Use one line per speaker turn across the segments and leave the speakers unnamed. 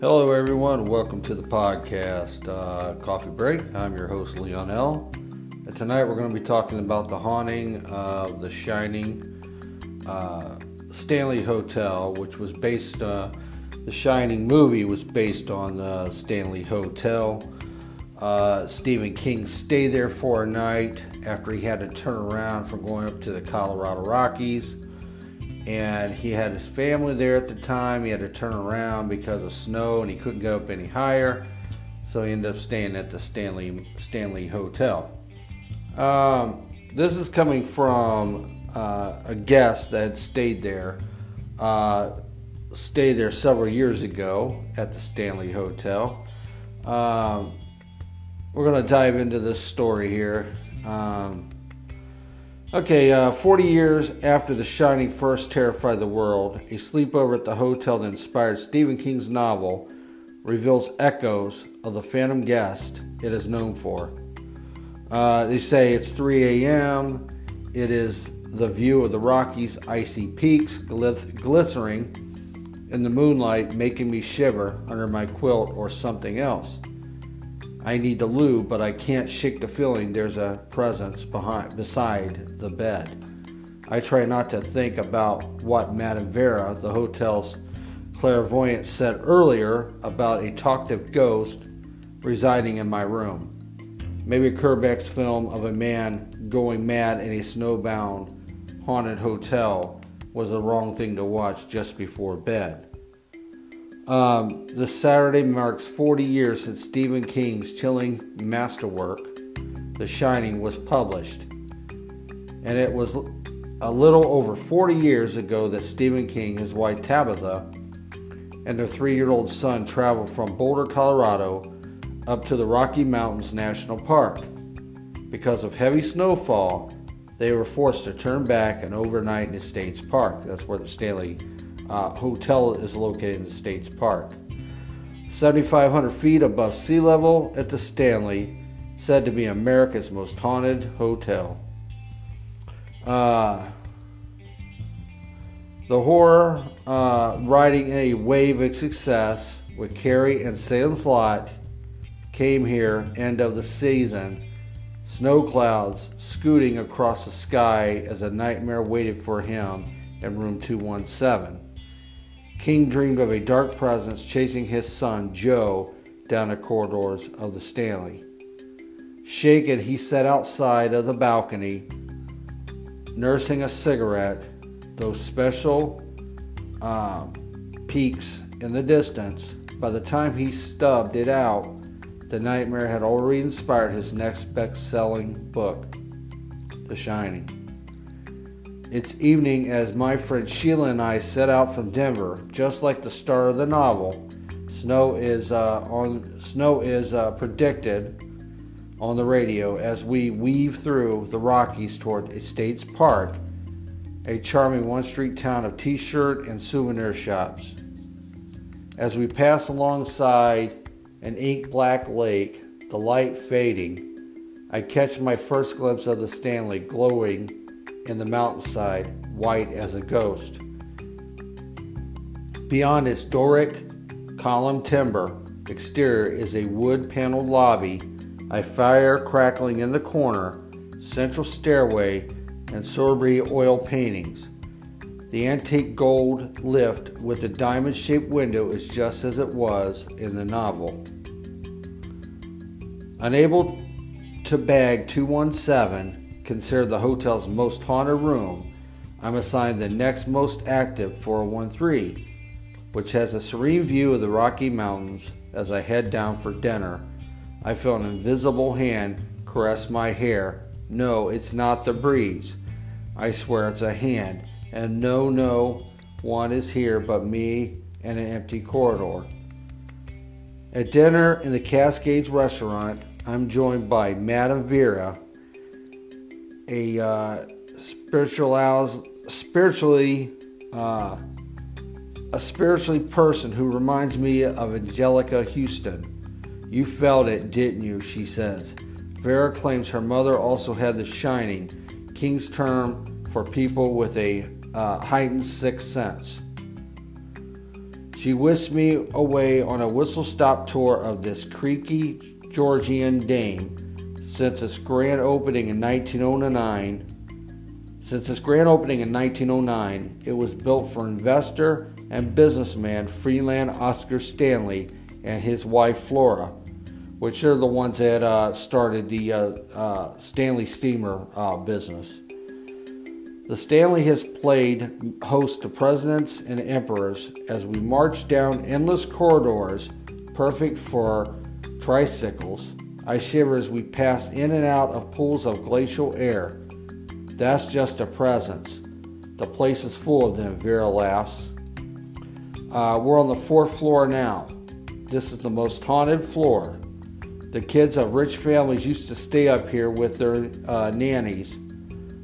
Hello, everyone. Welcome to the podcast uh, Coffee Break. I'm your host, Leon L. And tonight we're going to be talking about the haunting of the Shining uh, Stanley Hotel, which was based, uh, the Shining movie was based on the Stanley Hotel. Uh, Stephen King stayed there for a night after he had to turn around from going up to the Colorado Rockies. And he had his family there at the time. He had to turn around because of snow and he couldn't go up any higher. So he ended up staying at the Stanley Stanley Hotel. Um, this is coming from uh, a guest that stayed there, uh, stayed there several years ago at the Stanley Hotel. Um, we're going to dive into this story here. Um, okay, uh, 40 years after The Shining first terrified the world, a sleepover at the hotel that inspired Stephen King's novel reveals echoes of the phantom guest it is known for. Uh, they say it's 3 a.m. It is the view of the Rockies' icy peaks glittering in the moonlight, making me shiver under my quilt or something else. I need to loo, but I can't shake the feeling there's a presence behind beside the bed. I try not to think about what Madame Vera, the hotel's clairvoyant, said earlier about a talkative ghost residing in my room. Maybe Kubrick's film of a man going mad in a snowbound haunted hotel was the wrong thing to watch just before bed. Um, this Saturday marks 40 years since Stephen King's chilling masterwork, The Shining, was published. And it was a little over 40 years ago that Stephen King, his wife Tabitha, and their three year old son traveled from Boulder, Colorado, up to the Rocky Mountains National Park. Because of heavy snowfall, they were forced to turn back and overnight in Estes Park. That's where the Stanley uh, hotel is located in Estes Park. 7,500 feet above sea level at the Stanley, said to be America's most haunted hotel. Uh, the horror uh, riding a wave of success with Carrie and Salem's Lot came here end of the season. Snow clouds scooting across the sky as a nightmare waited for him in room 217. King dreamed of a dark presence chasing his son, Joe, down the corridors of the Stanley. Shaken, he sat outside of the balcony, nursing a cigarette. Those special um, peaks in the distance. By the time he stubbed it out, the nightmare had already inspired his next best selling book, The Shining. It's evening as my friend Sheila and I set out from Denver, just like the star of the novel. Snow is uh, on snow is uh, predicted on the radio as we weave through the Rockies toward Estes Park, a charming one-street town of T-shirt and souvenir shops. As we pass alongside an ink-black lake, the light fading, I catch my first glimpse of the Stanley glowing in the mountainside, white as a ghost. Beyond its Doric column timber exterior is a wood paneled lobby, a fire crackling in the corner, central stairway, and Sorbet oil paintings. The antique gold lift with the diamond shaped window is just as it was in the novel. Unable to bag 217, considered the hotel's most haunted room, I'm assigned the next most active 413, which has a serene view of the Rocky Mountains as I head down for dinner. I feel an invisible hand caress my hair. No, it's not the breeze. I swear it's a hand. And no, no one is here but me and an empty corridor. At dinner in the Cascades restaurant, I'm joined by Madame Vera, a uh, spiritual spiritually uh, a spiritually person who reminds me of Anjelica Huston. You felt it, didn't you? She says. Vera claims her mother also had the shining, King's term for people with a uh, heightened sixth sense. She whisked me away on a whistle stop tour of this creaky Georgian dame since its grand opening in 1909. Since its grand opening in 1909, it was built for investor and businessman Freeland Oscar Stanley and his wife Flora, which are the ones that uh, started the uh, uh, Stanley Steamer uh, business. The Stanley has played host to presidents and emperors as we march down endless corridors, perfect for tricycles. I shiver as we pass in and out of pools of glacial air. That's just a presence. The place is full of them, Vera laughs. Uh, we're on the fourth floor now. This is the most haunted floor. The kids of rich families used to stay up here with their uh, nannies.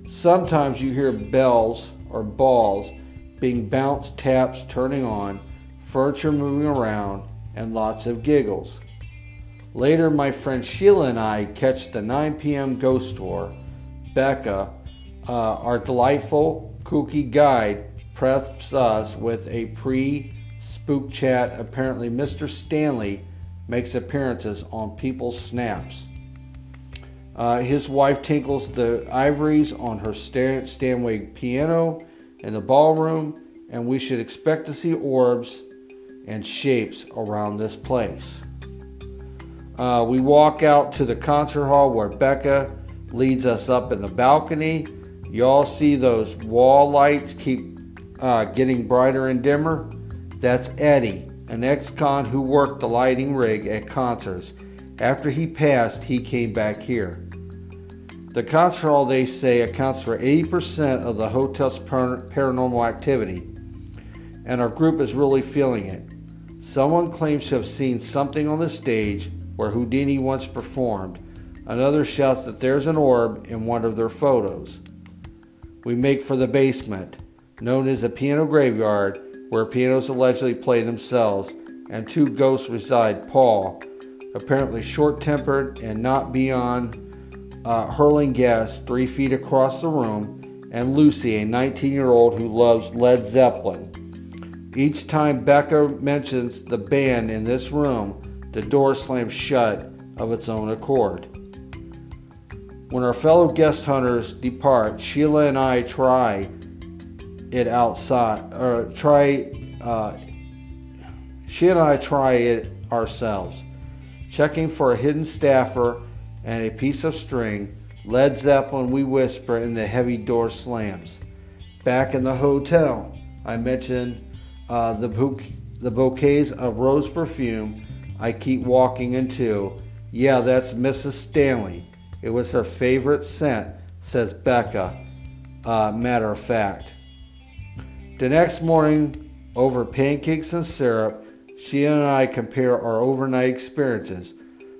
Sometimes you hear bells or balls being bounced, taps turning on, furniture moving around, and lots of giggles. Later, my friend Sheila and I catch the 9 p.m. ghost tour. Becca, uh, our delightful, kooky guide, preps us with a pre spook chat. Apparently, Mr. Stanley makes appearances on people's snaps. Uh, his wife tinkles the ivories on her Steinway piano in the ballroom, and we should expect to see orbs and shapes around this place. Uh, we walk out to the concert hall where Becca leads us up in the balcony. Y'all see those wall lights keep uh, getting brighter and dimmer? That's Eddie, an ex con who worked the lighting rig at concerts. After he passed, he came back here. The concert hall, they say, accounts for 80% of the hotel's paranormal activity, and our group is really feeling it. Someone claims to have seen something on the stage where Houdini once performed. Another shouts that there's an orb in one of their photos. We make for the basement, known as a piano graveyard, where pianos allegedly play themselves, and two ghosts reside Paul, apparently short tempered and not beyond uh, hurling guests three feet across the room, and Lucy, a 19 year old who loves Led Zeppelin. Each time Becca mentions the band in this room, the door slams shut of its own accord. When our fellow guest hunters depart, Sheila and I try it outside, or try, uh, she and I try it ourselves, checking for a hidden staffer and a piece of string. Led Zeppelin, we whisper, and the heavy door slams. Back in the hotel, I mentioned uh, the, bouquet, the bouquets of rose perfume I keep walking into. Yeah, that's Mrs. Stanley. It was her favorite scent, says Becca. Uh, matter of fact. The next morning, over pancakes and syrup, she and I compare our overnight experiences.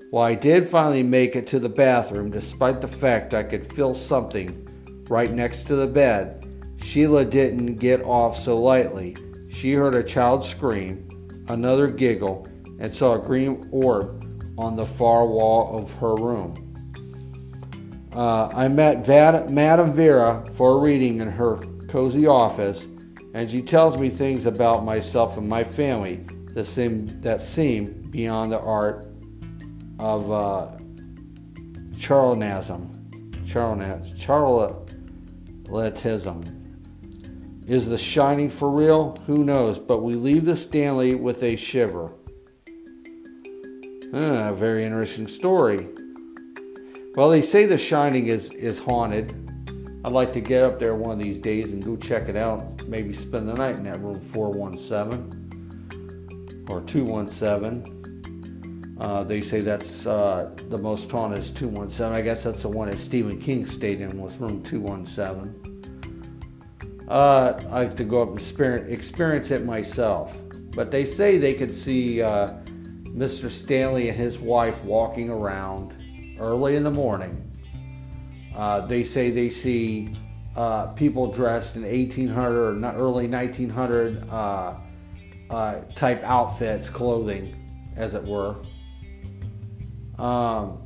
While I did finally make it to the bathroom, despite the fact I could feel something right next to the bed, Sheila didn't get off so lightly. She heard a child scream, another giggle, and saw a green orb on the far wall of her room. Uh, I met Vad- Madame Vera for a reading in her cozy office, and she tells me things about myself and my family that seem, that seem beyond the art of uh, charlatanism. Charlatanism. Is the shining for real? Who knows? But we leave the Stanley with a shiver. Ah, very interesting story. Well, they say The Shining is, is haunted. I'd like to get up there one of these days and go check it out. Maybe spend the night in that room 417 or 217. Uh, they say that's uh, the most haunted is 217. I guess that's the one that Stephen King stayed in was room 217. Uh, I like to go up and experience it myself. But they say they could see uh, Mr. Stanley and his wife walking around early in the morning. Uh, they say they see uh, people dressed in 1800 or not early 1900 uh, uh, type outfits, clothing, as it were. Um,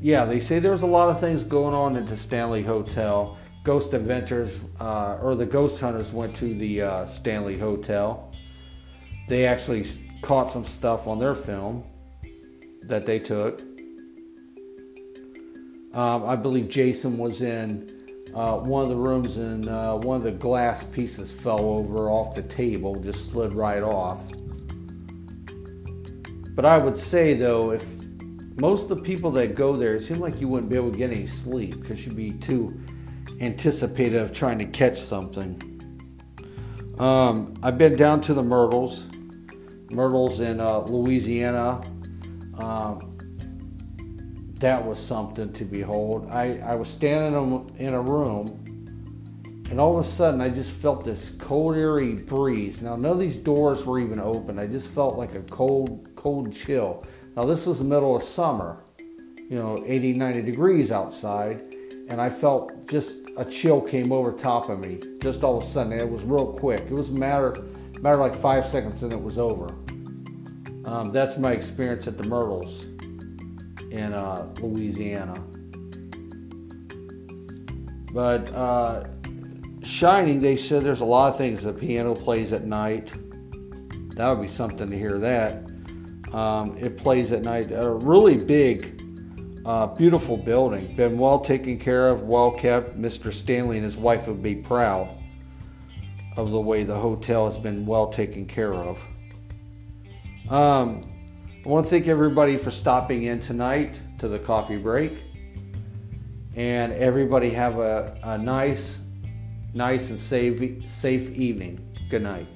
yeah, they say there's a lot of things going on at the Stanley Hotel. Ghost Adventures, uh, or the Ghost Hunters went to the uh, Stanley Hotel they actually caught some stuff on their film that they took. Um, I believe Jason was in uh, one of the rooms and uh, one of the glass pieces fell over off the table, just slid right off. But I would say though, if most of the people that go there, it seemed like you wouldn't be able to get any sleep because you'd be too anticipative of trying to catch something. Um, I've been down to the Myrtles, Myrtles in uh, Louisiana. Um, that was something to behold. I, I was standing in a room, and all of a sudden I just felt this cold, eerie breeze. Now, none of these doors were even open. I just felt like a cold, cold chill. Now, this was the middle of summer, you know, 80, 90 degrees outside, and I felt just a chill came over top of me just all of a sudden. It was real quick. It was a matter, matter like five seconds, and it was over. Um, that's my experience at the Myrtles in uh, Louisiana. But uh, Shining, they said there's a lot of things. The piano plays at night. That would be something to hear that. Um, it plays at night. A really big, uh, beautiful building. Been well taken care of, well kept. Mr. Stanley and his wife would be proud of the way the hotel has been well taken care of. Um, I want to thank everybody for stopping in tonight to the coffee break. And everybody have a, a nice, nice and safe, safe evening. Good night.